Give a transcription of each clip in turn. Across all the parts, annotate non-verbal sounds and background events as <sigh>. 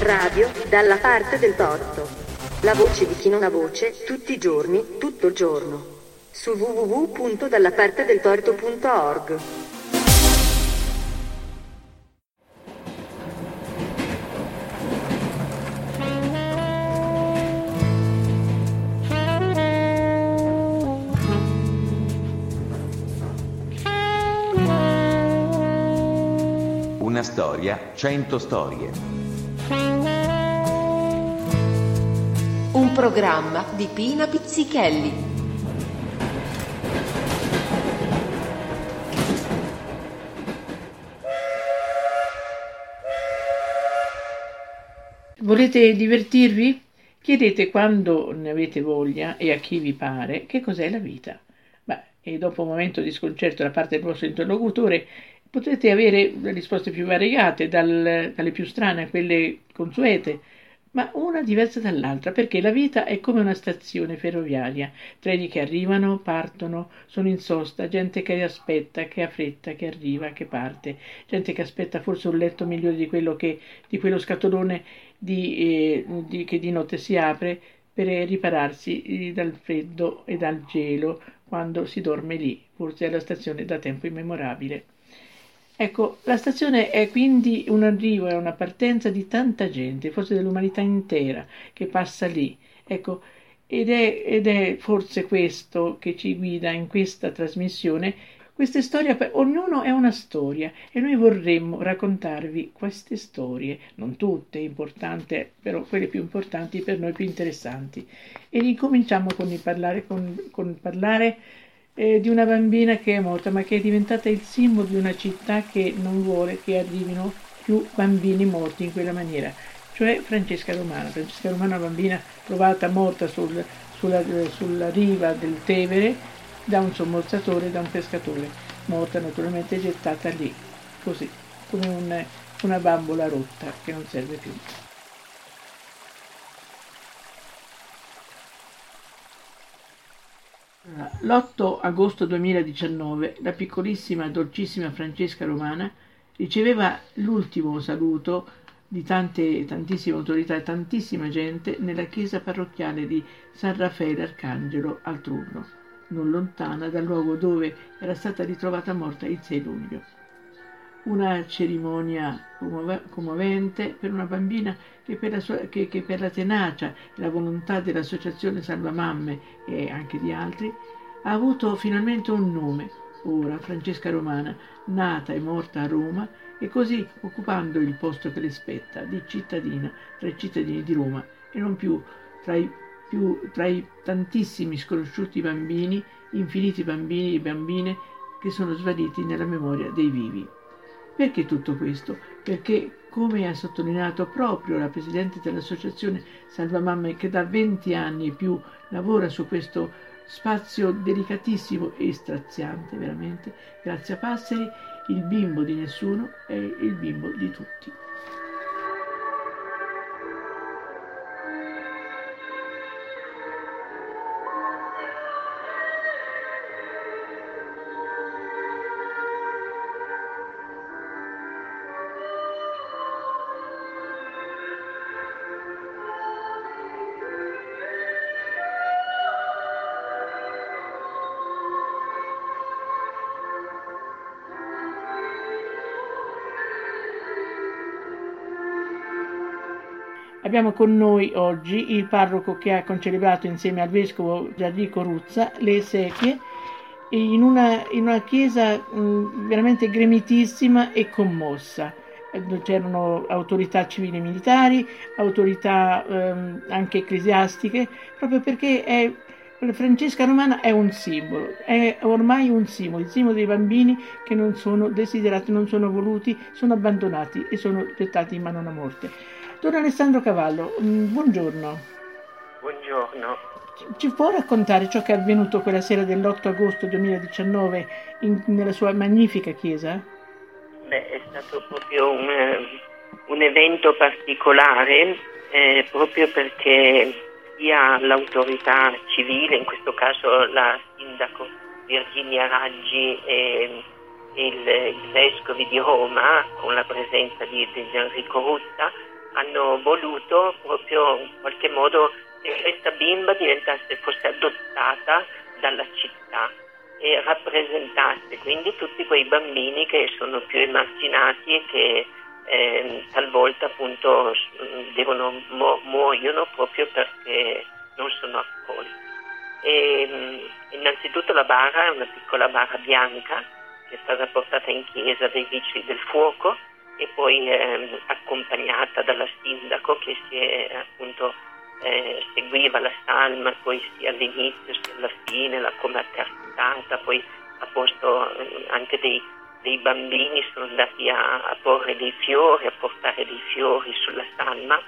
Radio dalla parte del torto. La voce di chi non ha voce, tutti i giorni, tutto il giorno. Su www.dallapartedeltorto.org. storia, cento storie. Un programma di Pina Pizzichelli. Volete divertirvi? Chiedete quando ne avete voglia e a chi vi pare che cos'è la vita. Beh, e dopo un momento di sconcerto da parte del vostro interlocutore potrete avere risposte più variegate, dal, dalle più strane a quelle consuete, ma una diversa dall'altra, perché la vita è come una stazione ferroviaria, treni che arrivano, partono, sono in sosta, gente che aspetta, che ha fretta, che arriva, che parte, gente che aspetta forse un letto migliore di quello, che, di quello scatolone di, eh, di, che di notte si apre per ripararsi eh, dal freddo e dal gelo quando si dorme lì, forse alla stazione da tempo immemorabile. Ecco, la stazione è quindi un arrivo e una partenza di tanta gente, forse dell'umanità intera, che passa lì. Ecco, ed è, ed è forse questo che ci guida in questa trasmissione. Queste storie, ognuno è una storia e noi vorremmo raccontarvi queste storie, non tutte importanti, però quelle più importanti per noi più interessanti. E ricominciamo con il parlare, con, con parlare eh, di una bambina che è morta, ma che è diventata il simbolo di una città che non vuole che arrivino più bambini morti in quella maniera, cioè Francesca Romana. Francesca Romana, una bambina trovata morta sul, sulla, sulla riva del Tevere da un sommorzatore, da un pescatore, morta naturalmente gettata lì, così, come un, una bambola rotta che non serve più. L'8 agosto 2019 la piccolissima e dolcissima Francesca Romana riceveva l'ultimo saluto di tante, tantissime autorità e tantissima gente nella chiesa parrocchiale di San Raffaele Arcangelo al Trullo, non lontana dal luogo dove era stata ritrovata morta il 6 luglio. Una cerimonia commovente per una bambina che per, la sua, che, che per la tenacia e la volontà dell'associazione Salva Mamme e anche di altri ha avuto finalmente un nome, ora Francesca Romana, nata e morta a Roma e così occupando il posto che le spetta di cittadina tra i cittadini di Roma e non più tra i, più, tra i tantissimi sconosciuti bambini, infiniti bambini e bambine che sono svaniti nella memoria dei vivi. Perché tutto questo? Perché, come ha sottolineato proprio la Presidente dell'Associazione Salva Mamme, che da 20 anni e più lavora su questo spazio delicatissimo e straziante, veramente, grazie a Passeri, il bimbo di nessuno è il bimbo di tutti. Abbiamo con noi oggi il parroco che ha concelebrato insieme al vescovo Gianrico Ruzza le esequie in una, in una chiesa mh, veramente gremitissima e commossa. C'erano autorità civili e militari, autorità ehm, anche ecclesiastiche, proprio perché è, Francesca Romana è un simbolo, è ormai un simbolo, il simbolo dei bambini che non sono desiderati, non sono voluti, sono abbandonati e sono gettati in mano alla morte. Don Alessandro Cavallo, mm, buongiorno. Buongiorno. Ci può raccontare ciò che è avvenuto quella sera dell'8 agosto 2019 in, nella sua magnifica chiesa? Beh, è stato proprio un, un evento particolare, eh, proprio perché sia l'autorità civile, in questo caso la sindaco Virginia Raggi e, il, i vescovi di Roma, con la presenza di, di Enrico Rutta, hanno voluto proprio in qualche modo che questa bimba diventasse, fosse adottata dalla città e rappresentasse quindi tutti quei bambini che sono più emarginati e che eh, talvolta appunto devono, mu- muoiono proprio perché non sono accolti. E, innanzitutto la bara è una piccola bara bianca che è stata portata in chiesa dai vigili del fuoco e poi eh, accompagnata dalla sindaco che si è appunto eh, seguiva la salma poi sia all'inizio sia alla fine, la come accartata, poi ha posto eh, anche dei, dei, bambini, sono andati a, a, porre dei fiori, a portare dei fiori sulla salma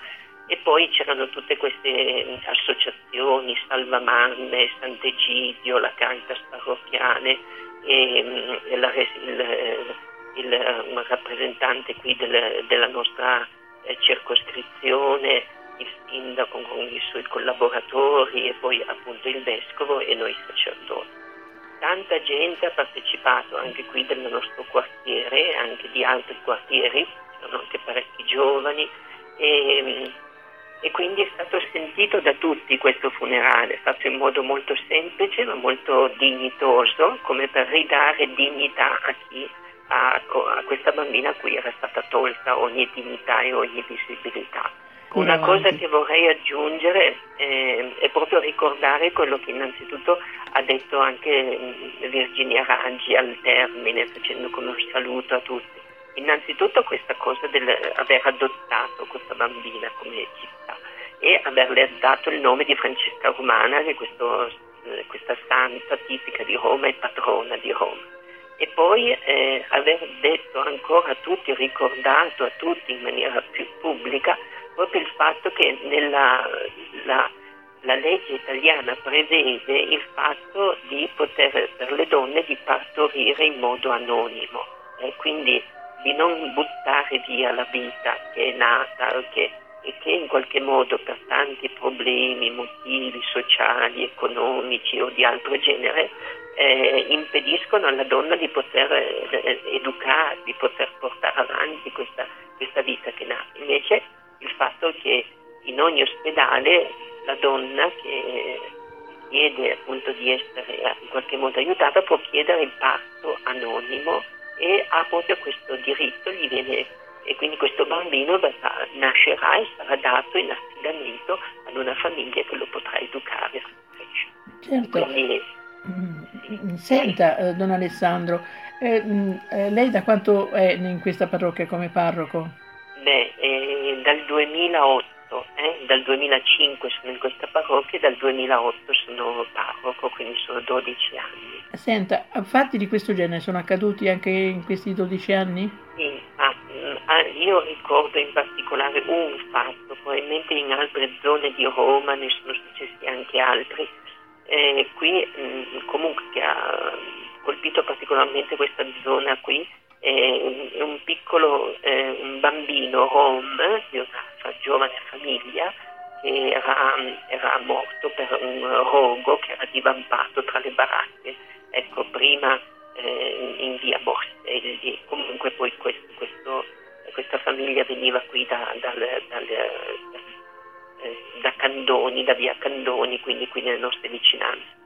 e poi c'erano tutte queste associazioni, Salvamamme, Sant'Egidio, la Caritas Parrocchiale e, e la, il, il, rappresentante qui del, della nostra eh, circoscrizione, il sindaco con i suoi collaboratori e poi appunto il vescovo e noi sacerdoti. Tanta gente ha partecipato anche qui del nostro quartiere, anche di altri quartieri, c'erano anche parecchi giovani e, e quindi è stato sentito da tutti questo funerale, fatto in modo molto semplice ma molto dignitoso, come per ridare dignità a chi a, a questa bambina a cui era stata tolta ogni dignità e ogni visibilità. Una cosa che vorrei aggiungere eh, è proprio ricordare quello che innanzitutto ha detto anche mm, Virginia Raggi al termine, facendo come un saluto a tutti. Innanzitutto questa cosa di aver adottato questa bambina come città e averle dato il nome di Francesca Romana, che questo, eh, questa santa tipica di Roma e patrona di Roma e poi eh, aver detto ancora a tutti, ricordato a tutti in maniera più pubblica proprio il fatto che nella, la, la legge italiana prevede il fatto di poter per le donne di partorire in modo anonimo. E quindi di non buttare via la vita che è nata che, e che in qualche modo per tanti problemi, motivi sociali, economici o di altro genere eh, impediscono alla donna di poter eh, educare, di poter portare avanti questa, questa vita che nasce. Invece il fatto che in ogni ospedale la donna che chiede appunto di essere in qualche modo aiutata può chiedere il parto anonimo e ha proprio questo diritto, gli viene, e quindi questo bambino nascerà e sarà dato in affidamento ad una famiglia che lo potrà educare. Certo. Quindi, Senta, eh, don Alessandro, eh, mm, eh, lei da quanto è in questa parrocchia come parroco? Beh, eh, dal 2008, eh, dal 2005 sono in questa parrocchia e dal 2008 sono parroco, quindi sono 12 anni. Senta, fatti di questo genere sono accaduti anche in questi 12 anni? Sì, ah, ah, io ricordo in particolare un fatto, probabilmente in altre zone di Roma ne sono successi anche altri. Eh, qui mh, mm, comunque che ha colpito particolarmente questa zona qui eh, un piccolo eh, un bambino rom di una giovane famiglia che era, era, morto per un rogo che era divampato tra le baracche, ecco, prima eh, in via Borstelli, comunque poi questo, questo, questa famiglia veniva qui da, dal, dal, da, da Candoni, da via Candoni, quindi qui nelle nostre vicinanze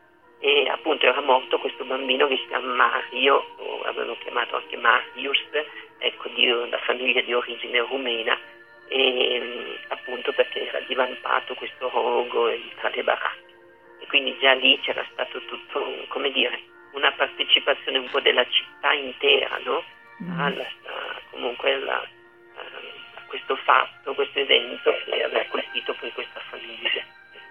e appunto era morto questo bambino che si chiama Mario, o avevano chiamato anche Marius, ecco, di una famiglia di origine rumena, e, appunto perché era divampato questo rogo tra le baracche. E quindi già lì c'era stato tutto, come dire, una partecipazione un po' della città intera, no? Mm. Alla, comunque alla, a questo fatto, questo evento che aveva colpito poi questa famiglia.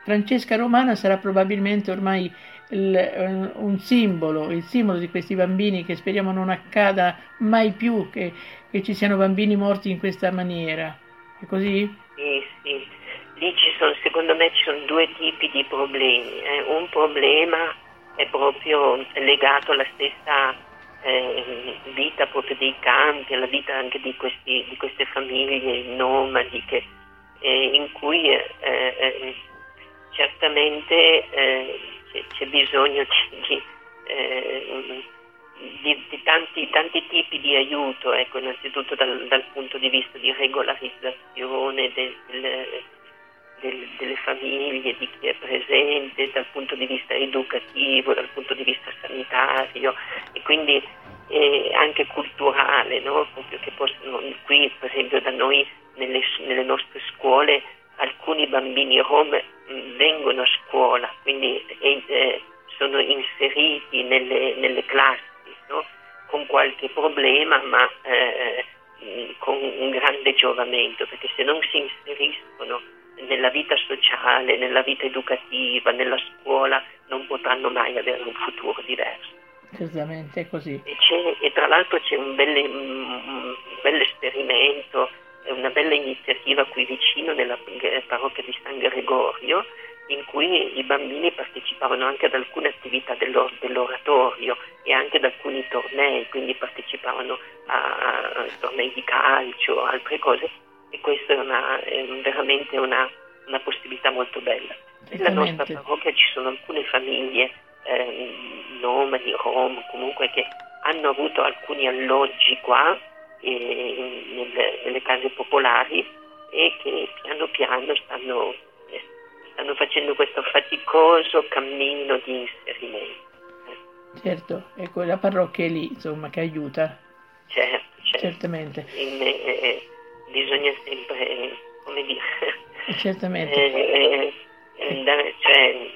Francesca Romana sarà probabilmente ormai il, un simbolo, il simbolo di questi bambini che speriamo non accada mai più che, che ci siano bambini morti in questa maniera. È così? Sì, sì. Lì ci sono, secondo me ci sono due tipi di problemi. Eh. Un problema è proprio legato alla stessa eh, vita proprio dei campi, alla vita anche di, questi, di queste famiglie nomadi che, eh, in cui eh, eh, certamente eh, c'è bisogno di, eh, di, di tanti, tanti, tipi di aiuto, ecco, innanzitutto dal, dal, punto di vista di regolarizzazione del, del, del, delle famiglie, di chi è presente, dal punto di vista educativo, dal punto di vista sanitario e quindi eh, anche culturale, no? Possono, qui per esempio da noi nelle, nelle nostre scuole alcuni bambini rom mh, vengono a scuola, quindi eh, sono inseriti nelle, nelle classi no? con qualche problema ma eh, con un grande giovamento, perché se non si inseriscono nella vita sociale, nella vita educativa, nella scuola, non potranno mai avere un futuro diverso. Certamente è così. E, e tra l'altro c'è un bel, un bel esperimento, una bella iniziativa qui vicino nella parrocchia di San Gregorio in cui i bambini partecipavano anche ad alcune attività dell'oratorio e anche ad alcuni tornei, quindi partecipavano a, a tornei di calcio, altre cose e questa è, una, è veramente una, una, possibilità molto bella. Nella nostra parrocchia ci sono alcune famiglie eh, nomadi, rom, comunque che hanno avuto alcuni alloggi qua eh, nelle, nelle case popolari e che piano piano stanno stanno facendo questo faticoso cammino di inserimento. Certo, e quella parrocchia è lì, insomma, che aiuta. Certo, certo. Certamente. In, eh, bisogna sempre, come dire, Certamente. <laughs> Eh, eh, dare, cioè,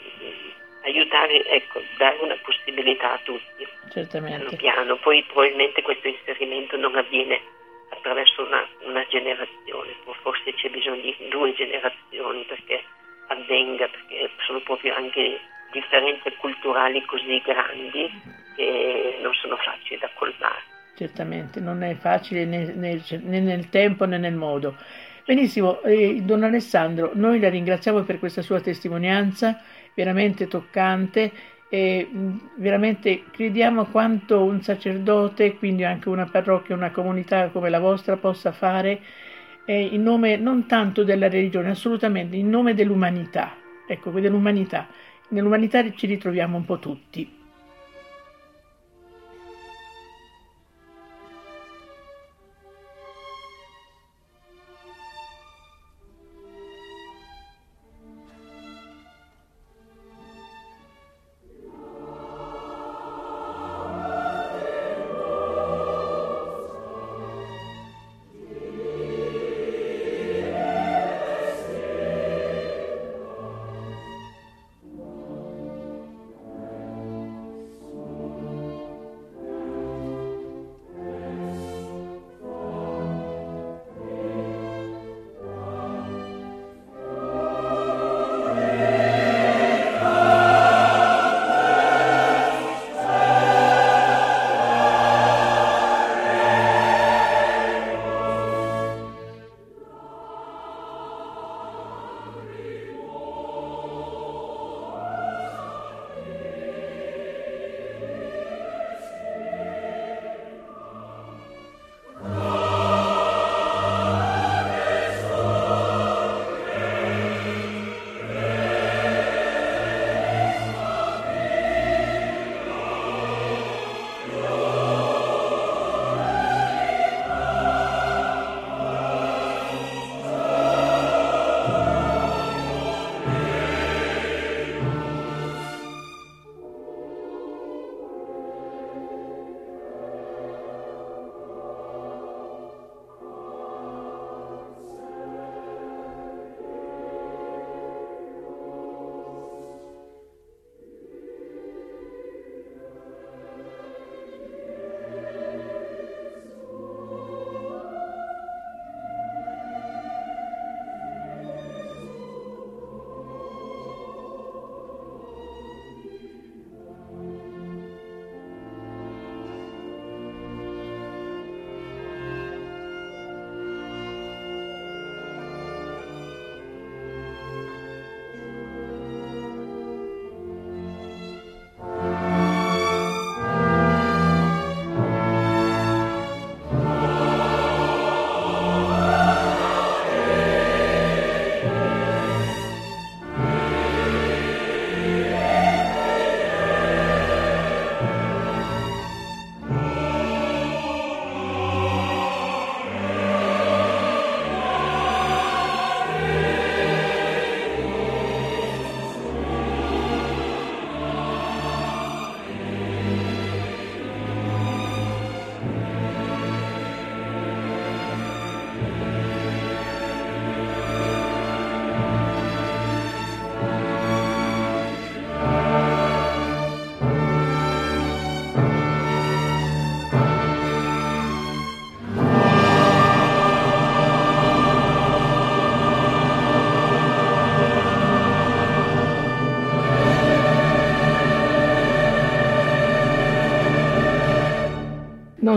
aiutare, ecco, dare una possibilità a tutti. Certamente. Piano piano, poi probabilmente questo inserimento non avviene attraverso una, una generazione, forse c'è bisogno di due generazioni perché avvenga, perché sono proprio anche differenze culturali così grandi che non sono facili da colmare. Certamente, non è facile né, né, né nel tempo né nel modo. Benissimo, eh, don Alessandro, noi la ringraziamo per questa sua testimonianza veramente toccante e veramente crediamo quanto un sacerdote, quindi anche una parrocchia, una comunità come la vostra possa fare eh, in nome non tanto della religione, assolutamente in nome dell'umanità. Ecco, dell'umanità. Nell'umanità ci ritroviamo un po' tutti.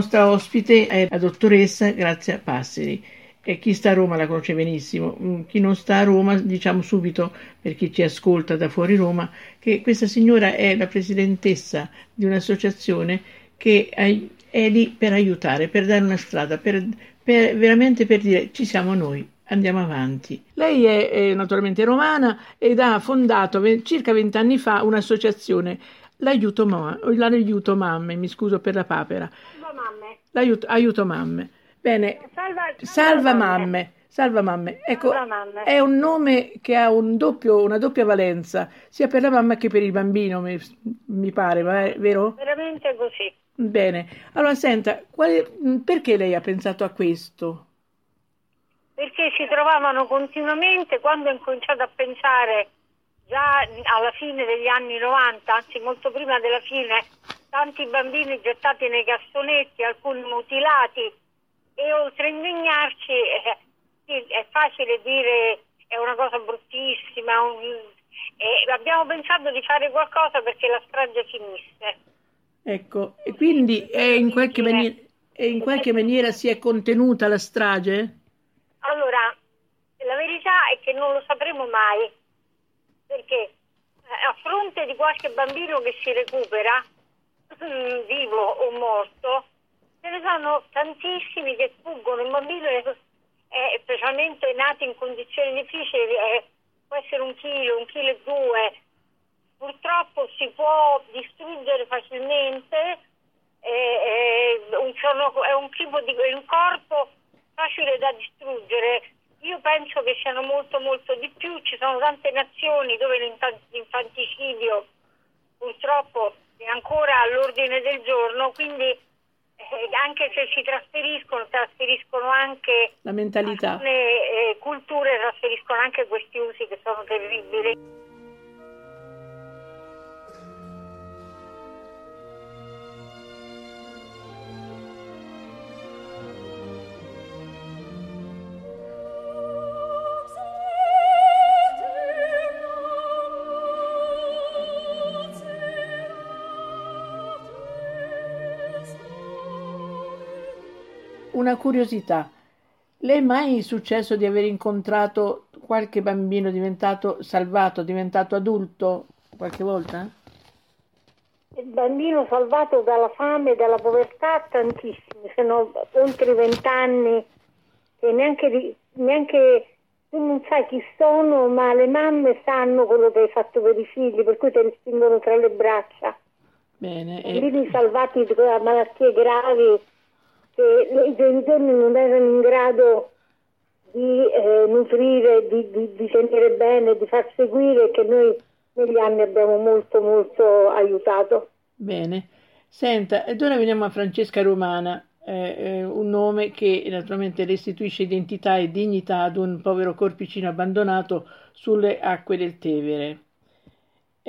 Nostra ospite è la dottoressa Grazia Passeri. E chi sta a Roma la conosce benissimo, mm, chi non sta a Roma diciamo subito per chi ci ascolta da fuori Roma che questa signora è la presidentessa di un'associazione che è lì per aiutare, per dare una strada, per, per, veramente per dire ci siamo noi, andiamo avanti. Lei è, è naturalmente romana ed ha fondato circa vent'anni fa un'associazione, l'aiuto, l'aiuto mamme, mi scuso per la papera. L'aiuto, aiuto mamme. Bene, salva, salva, salva mamme. mamme. Salva mamme. Ecco, salva mamme. è un nome che ha un doppio, una doppia valenza, sia per la mamma che per il bambino, mi, mi pare, vero? Veramente così. Bene, allora senta, quale, perché lei ha pensato a questo? Perché si trovavano continuamente, quando ho incominciato a pensare già alla fine degli anni 90, anzi molto prima della fine, tanti bambini gettati nei cassonetti, alcuni mutilati e oltre a indignarci eh, è facile dire è una cosa bruttissima, un, eh, abbiamo pensato di fare qualcosa perché la strage finisse. Ecco, e quindi è in, qualche maniera, in qualche maniera si è contenuta la strage? Allora, la verità è che non lo sapremo mai, perché eh, a fronte di qualche bambino che si recupera, mm, vivo o morto, ce ne sono tantissimi che fuggono. Un bambino è, è specialmente nato in condizioni difficili, è, può essere un chilo, un chilo e due, purtroppo si può distruggere facilmente, è, è, un, è un, di un corpo facile da distruggere. Io penso che siano molto molto di più, ci sono tante nazioni dove l'infanticidio purtroppo è ancora all'ordine del giorno, quindi eh, anche se si trasferiscono, trasferiscono anche la mentalità. alcune eh, culture, trasferiscono anche questi usi che sono terribili. Una curiosità. Le è mai successo di aver incontrato qualche bambino diventato salvato, diventato adulto qualche volta? Il bambino salvato dalla fame e dalla povertà tantissimi, sono oltre vent'anni che neanche, neanche tu non sai chi sono, ma le mamme sanno quello che hai fatto per i figli, per cui te li spingono tra le braccia. Bene. Bambini e... salvati da malattie gravi che i genitori non erano in grado di eh, nutrire, di, di, di, tenere bene, di far seguire che noi negli anni abbiamo molto molto aiutato. Bene, senta, ed ora veniamo a Francesca Romana, eh, eh, un nome che naturalmente restituisce identità e dignità ad un povero corpicino abbandonato sulle acque del Tevere.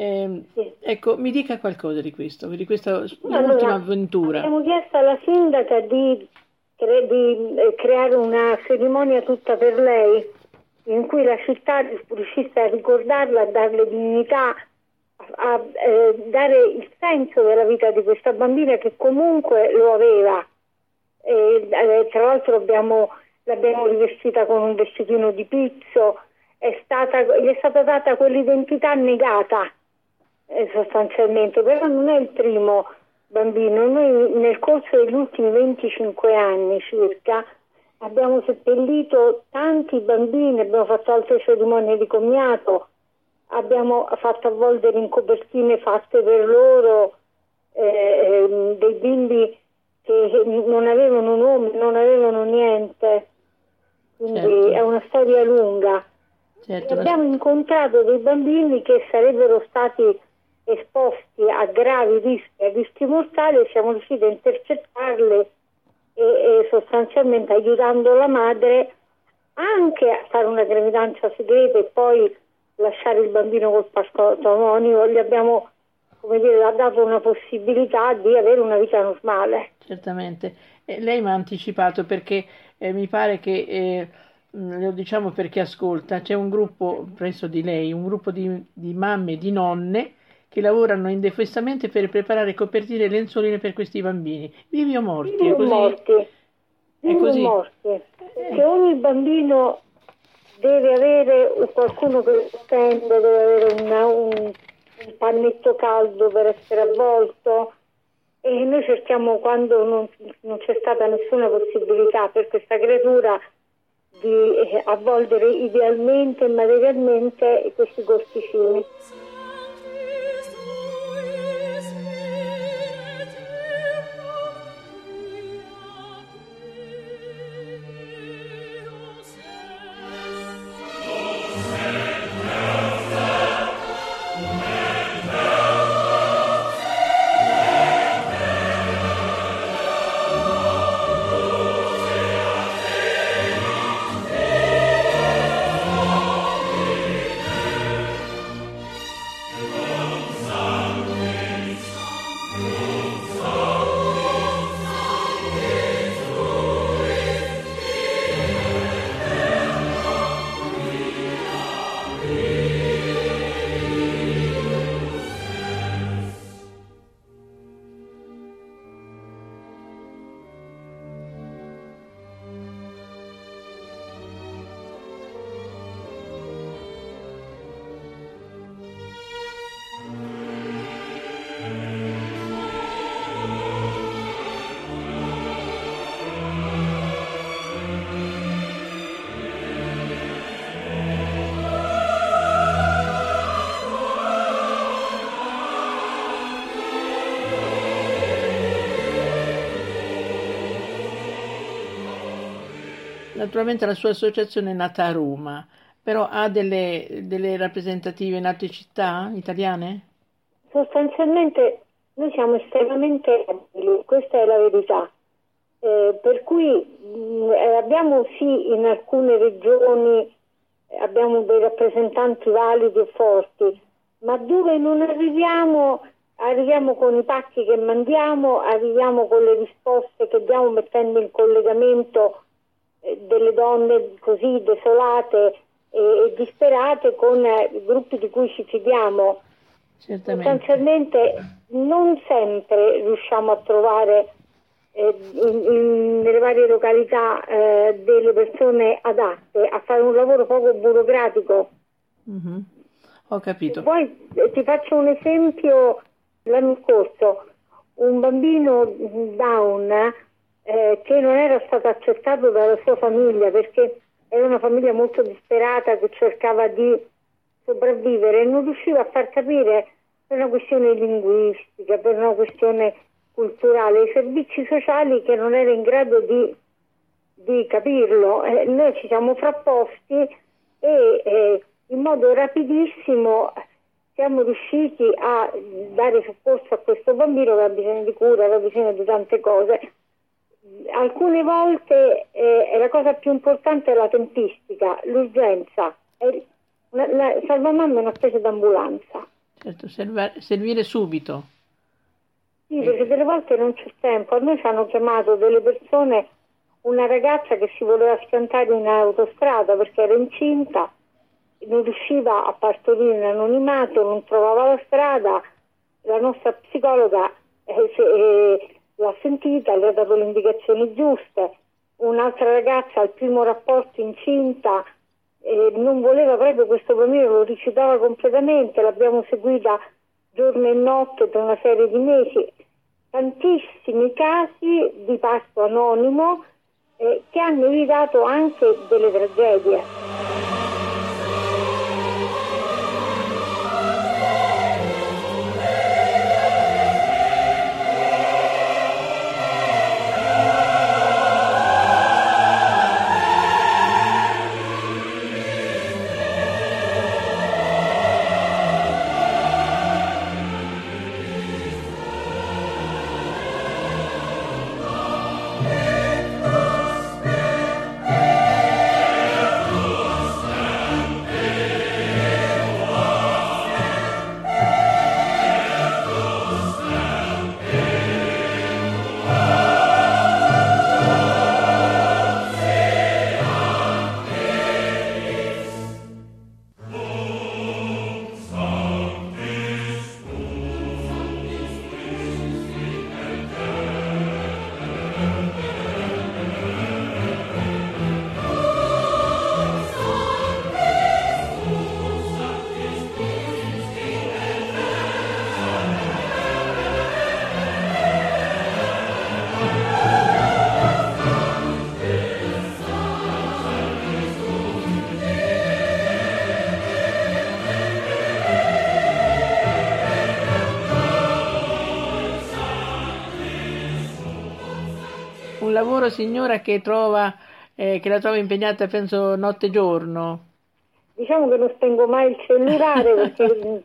Eh, sì. Ecco, mi dica qualcosa di questo, di questa allora, ultima avventura. Abbiamo chiesto alla sindaca di, di eh, creare una cerimonia tutta per lei, in cui la città riuscisse a ricordarla, a darle dignità, a, a eh, dare il senso della vita di questa bambina che comunque lo aveva. E, eh, tra l'altro abbiamo, l'abbiamo rivestita con un vestitino di pizzo, è stata, gli è stata data quell'identità negata eh, sostanzialmente, però non è il primo bambino. Noi nel corso degli ultimi 25 anni circa abbiamo seppellito tanti bambini, abbiamo fatto altre cerimonie di commiato, abbiamo fatto avvolgere in copertine fatte per loro eh, ehm, dei bimbi che non avevano nome, non avevano niente. Quindi certo. è una storia lunga. Certo, abbiamo incontrato dei bambini che sarebbero stati esposti a gravi rischi, a rischi mortali e siamo riusciti a intercettarle e, e sostanzialmente aiutando la madre anche a fare una gravidanza segreta e poi lasciare il bambino col passaporto anonimo, gli abbiamo come dire, dato una possibilità di avere una vita normale. Certamente. Eh, lei mi ha anticipato perché eh, mi pare che, eh, lo diciamo per chi ascolta, c'è un gruppo presso di lei, un gruppo di, di mamme, di nonne che lavorano indefessamente per preparare copertine e lenzuoline per questi bambini. Vivi o morti? Vivi o così? morti. Vivi o morti. Che ogni bambino deve avere qualcuno che lo stende, deve avere una- un, un pannetto caldo per essere avvolto e noi cerchiamo quando non, non c'è stata nessuna possibilità per questa creatura di eh, avvolgere idealmente e materialmente questi corpicini. Naturalmente la sua associazione è nata a Roma, però ha delle, delle rappresentative in altre città italiane? Sostanzialmente noi siamo estremamente abili, questa è la verità. Eh, per cui mh, eh, abbiamo sì in alcune regioni eh, abbiamo dei rappresentanti validi e forti, ma dove non arriviamo, arriviamo con i pacchi che mandiamo, arriviamo con le risposte che diamo mettendo in collegamento delle donne così desolate e, disperate con eh, gruppi di cui ci fidiamo. Certamente. Sostanzialmente non sempre riusciamo a trovare eh, in- in- nelle varie località eh, delle persone adatte a fare un lavoro poco burocratico. Mhm. Ho capito. Poi eh, ti faccio un esempio, l'anno scorso un bambino down eh, che non era stato accettato dalla sua famiglia perché era una famiglia molto disperata che cercava di sopravvivere e non riusciva a far capire per una questione linguistica, per una questione culturale, i servizi sociali che non era in grado di, di capirlo. Eh, noi ci siamo frapposti e eh, in modo rapidissimo siamo riusciti a dare soccorso a questo bambino che ha bisogno di cura, aveva bisogno di tante cose. Alcune volte eh, la cosa più importante è la tempistica, l'urgenza. La, salvamamma è una specie d'ambulanza. Certo, serva- servire subito. Sì, perché delle volte non c'è tempo. A noi ci hanno chiamato delle persone, una ragazza che si voleva schiantare in autostrada perché era incinta, non riusciva a partorire in anonimato, non trovava la strada. La nostra psicologa eh, se- eh, l'ha sentita, le ha dato le indicazioni giuste. Un'altra ragazza al primo rapporto incinta eh, non voleva proprio questo bambino, lo rifiutava completamente, l'abbiamo seguita giorno e notte per una serie di mesi. Tantissimi casi di parto anonimo eh, che hanno evitato anche delle tragedie. Lavoro signora che trova, eh, che la trova impegnata, penso, notte e giorno? Diciamo che non spengo mai il cellulare perché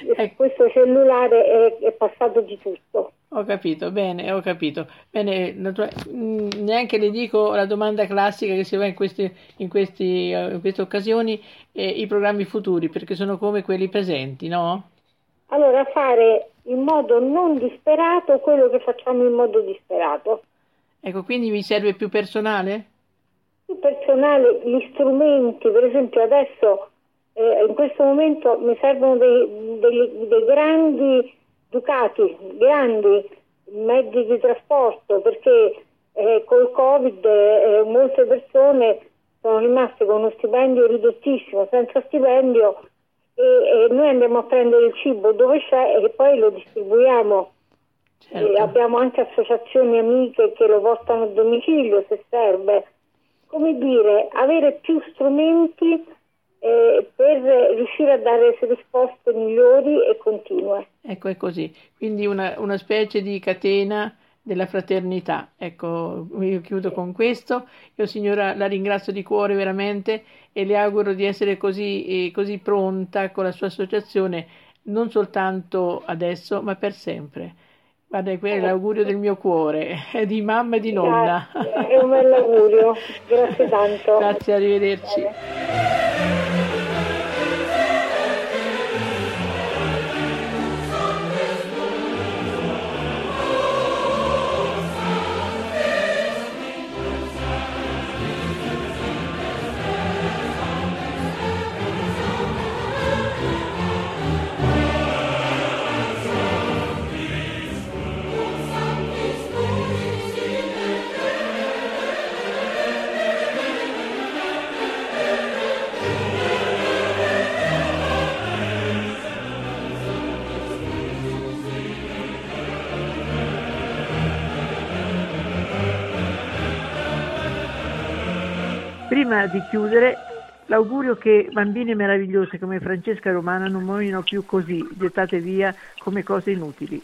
<laughs> Ecco. questo cellulare è, è passato di tutto. Ho capito, bene, ho capito. Bene, mm, neanche le dico la domanda classica che si fa in, questi, in, questi, eh, in queste occasioni, eh, i programmi futuri, perché sono come quelli presenti, no? Allora fare in modo non disperato quello che facciamo in modo disperato. Ecco, quindi vi serve più personale? Il personale, gli strumenti, per esempio adesso eh, in questo momento mi servono dei, dei- dei grandi Ducati, grandi mezzi di trasporto perché eh, col Covid eh, molte persone sono rimaste con uno stipendio ridottissimo, senza stipendio e, e noi andiamo a prendere il cibo dove c'è e poi lo distribuiamo. Certo. abbiamo anche associazioni amiche che lo portano a domicilio se serve. Come dire, avere più strumenti eh, per riuscire a dare risposte migliori e continue. Ecco, è così. Quindi una, una specie di catena della fraternità. Ecco, io chiudo con questo. Io signora la ringrazio di cuore veramente e le auguro di essere così, eh, così pronta con la sua associazione, non soltanto adesso, ma per sempre. Guarda, quello è l'augurio del mio cuore, è di mamma e di nonna. Grazie, è un bel augurio. Grazie tanto. Grazie, arrivederci. Prima di chiudere, l'augurio che bambine meravigliose come Francesca Romana non muoiono più così, gettate via come cose inutili.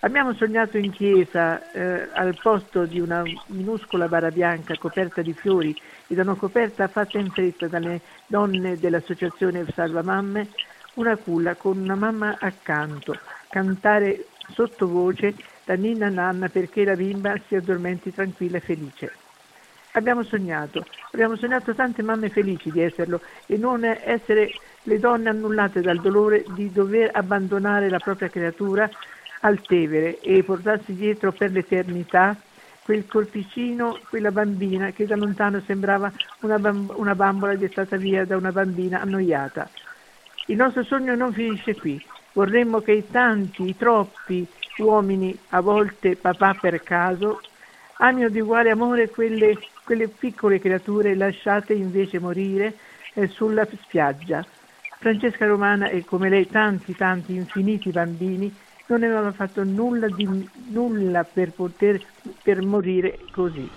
Abbiamo sognato in chiesa, eh, al posto di una minuscola bara bianca coperta di fiori e da una coperta fatta in fretta dalle donne dell'associazione Salva Mamme, una culla con una mamma accanto, cantare sottovoce la ninna nanna perché la bimba si addormenti tranquilla e felice. Abbiamo sognato, abbiamo sognato tante mamme felici di esserlo e non essere le donne annullate dal dolore di dover abbandonare la propria creatura al Tevere e portarsi dietro per l'eternità quel corpicino, quella bambina che da lontano sembrava una, bamb- una bambola gettata via da una bambina annoiata. Il nostro sogno non finisce qui. Vorremmo che i tanti, i troppi uomini, a volte papà per caso, amino di uguale amore quelle, quelle piccole creature lasciate invece morire eh, sulla spiaggia. Francesca Romana e come lei tanti, tanti infiniti bambini non avevano fatto nulla, di, nulla per poter per morire così.